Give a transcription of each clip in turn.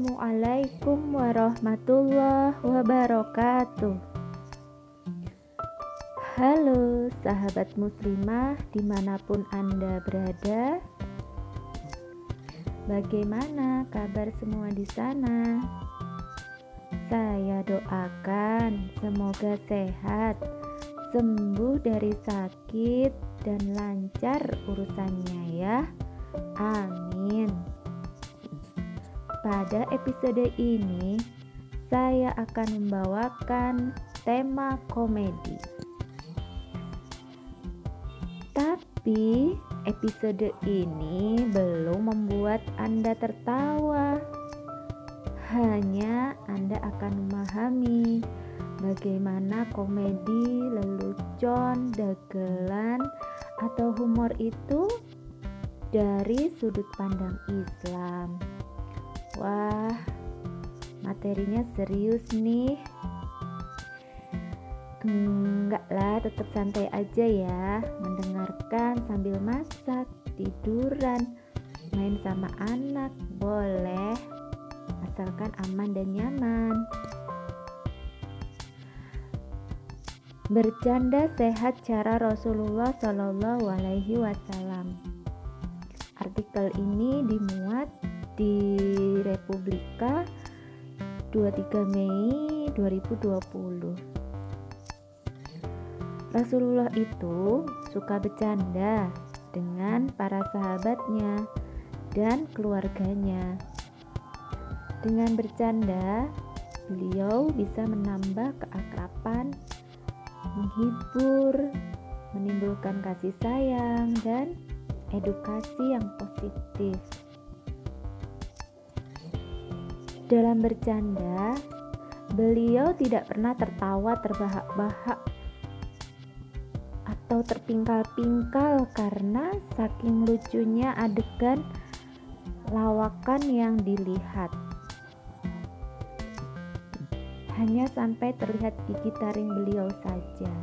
Assalamualaikum warahmatullahi wabarakatuh. Halo sahabat muslimah di mana pun Anda berada Bagaimana kabar semua di sana? Saya doakan semoga sehat, sembuh dari sakit, dan lancar urusannya ya. Amin. Pada episode ini, saya akan membawakan tema komedi. Tapi episode ini belum membuat Anda tertawa. Hanya Anda akan memahami bagaimana komedi, lelucon, dagelan, atau humor itu dari sudut pandang Islam. Wah, materinya serius nih. Enggak lah, tetap santai aja ya. Mendengarkan sambil masak, tiduran, main sama anak, boleh. Asalkan aman dan nyaman. Bercanda sehat cara Rasulullah Shallallahu Alaihi Wasallam. Artikel ini dimuat di Republika 23 Mei 2020. Rasulullah itu suka bercanda dengan para sahabatnya dan keluarganya. Dengan bercanda, beliau bisa menambah keakraban, menghibur, menimbulkan kasih sayang, dan edukasi yang positif. Dalam bercanda, beliau tidak pernah tertawa terbahak-bahak atau terpingkal-pingkal karena saking lucunya adegan lawakan yang dilihat. Hanya sampai terlihat gigi taring beliau saja.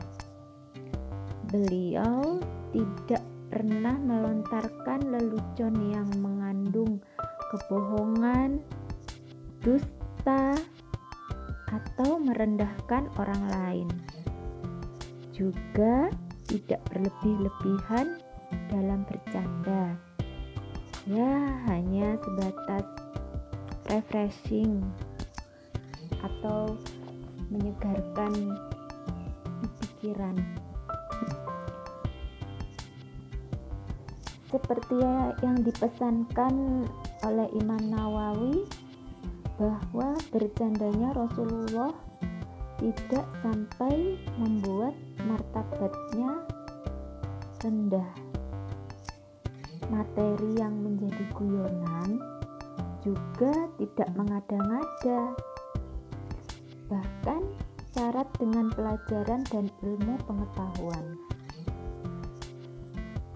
Beliau tidak pernah melontarkan lelucon yang mengandung kebohongan, dusta, atau merendahkan orang lain. Juga tidak berlebih-lebihan dalam bercanda. Ya, hanya sebatas refreshing atau menyegarkan pikiran. Seperti yang dipesankan oleh Imam Nawawi, bahwa bercandanya Rasulullah tidak sampai membuat martabatnya rendah. Materi yang menjadi guyonan juga tidak mengada-ngada. Bahkan syarat dengan pelajaran dan ilmu pengetahuan.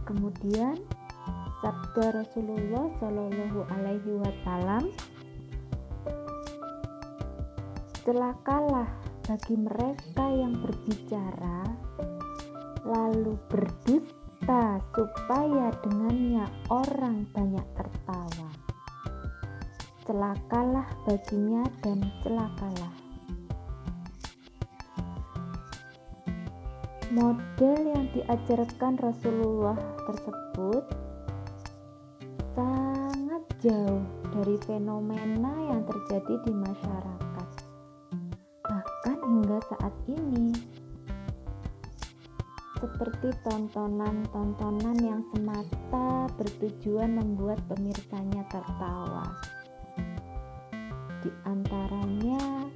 Kemudian sabda Rasulullah Shallallahu Alaihi Wasallam celakalah bagi mereka yang berbicara lalu berdusta supaya dengannya orang banyak tertawa. Celakalah baginya dan celakalah. Model yang diajarkan Rasulullah tersebut sangat jauh dari fenomena yang terjadi di masyarakat hingga saat ini seperti tontonan-tontonan yang semata bertujuan membuat pemirsanya tertawa. Di antaranya,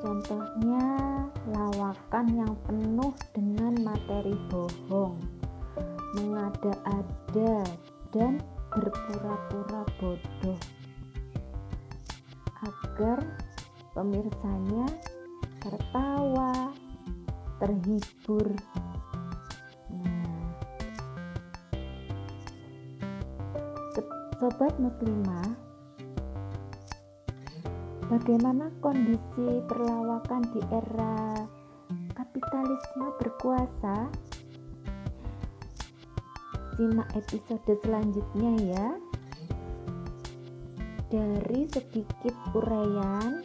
contohnya lawakan yang penuh dengan materi bohong, mengada-ada, dan berpura-pura bodoh, agar pemirsanya tertawa, terhibur. Nah, sobat muslimah, bagaimana kondisi perlawakan di era kapitalisme berkuasa? Simak episode selanjutnya ya. dari sedikit uraian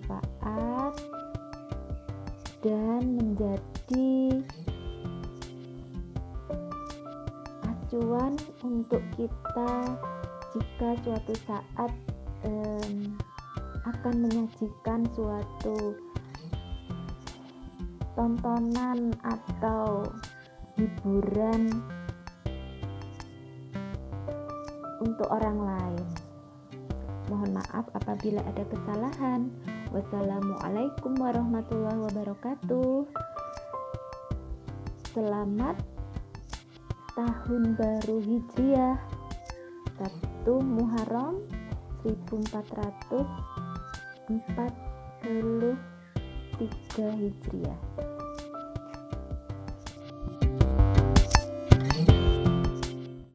bermanfaat dan menjadi acuan untuk kita jika suatu saat um, akan menyajikan suatu tontonan atau hiburan untuk orang lain. Mohon maaf apabila ada kesalahan. Wassalamualaikum warahmatullahi wabarakatuh. Selamat tahun baru Hijriah 1 Muharram 1443 Hijriah.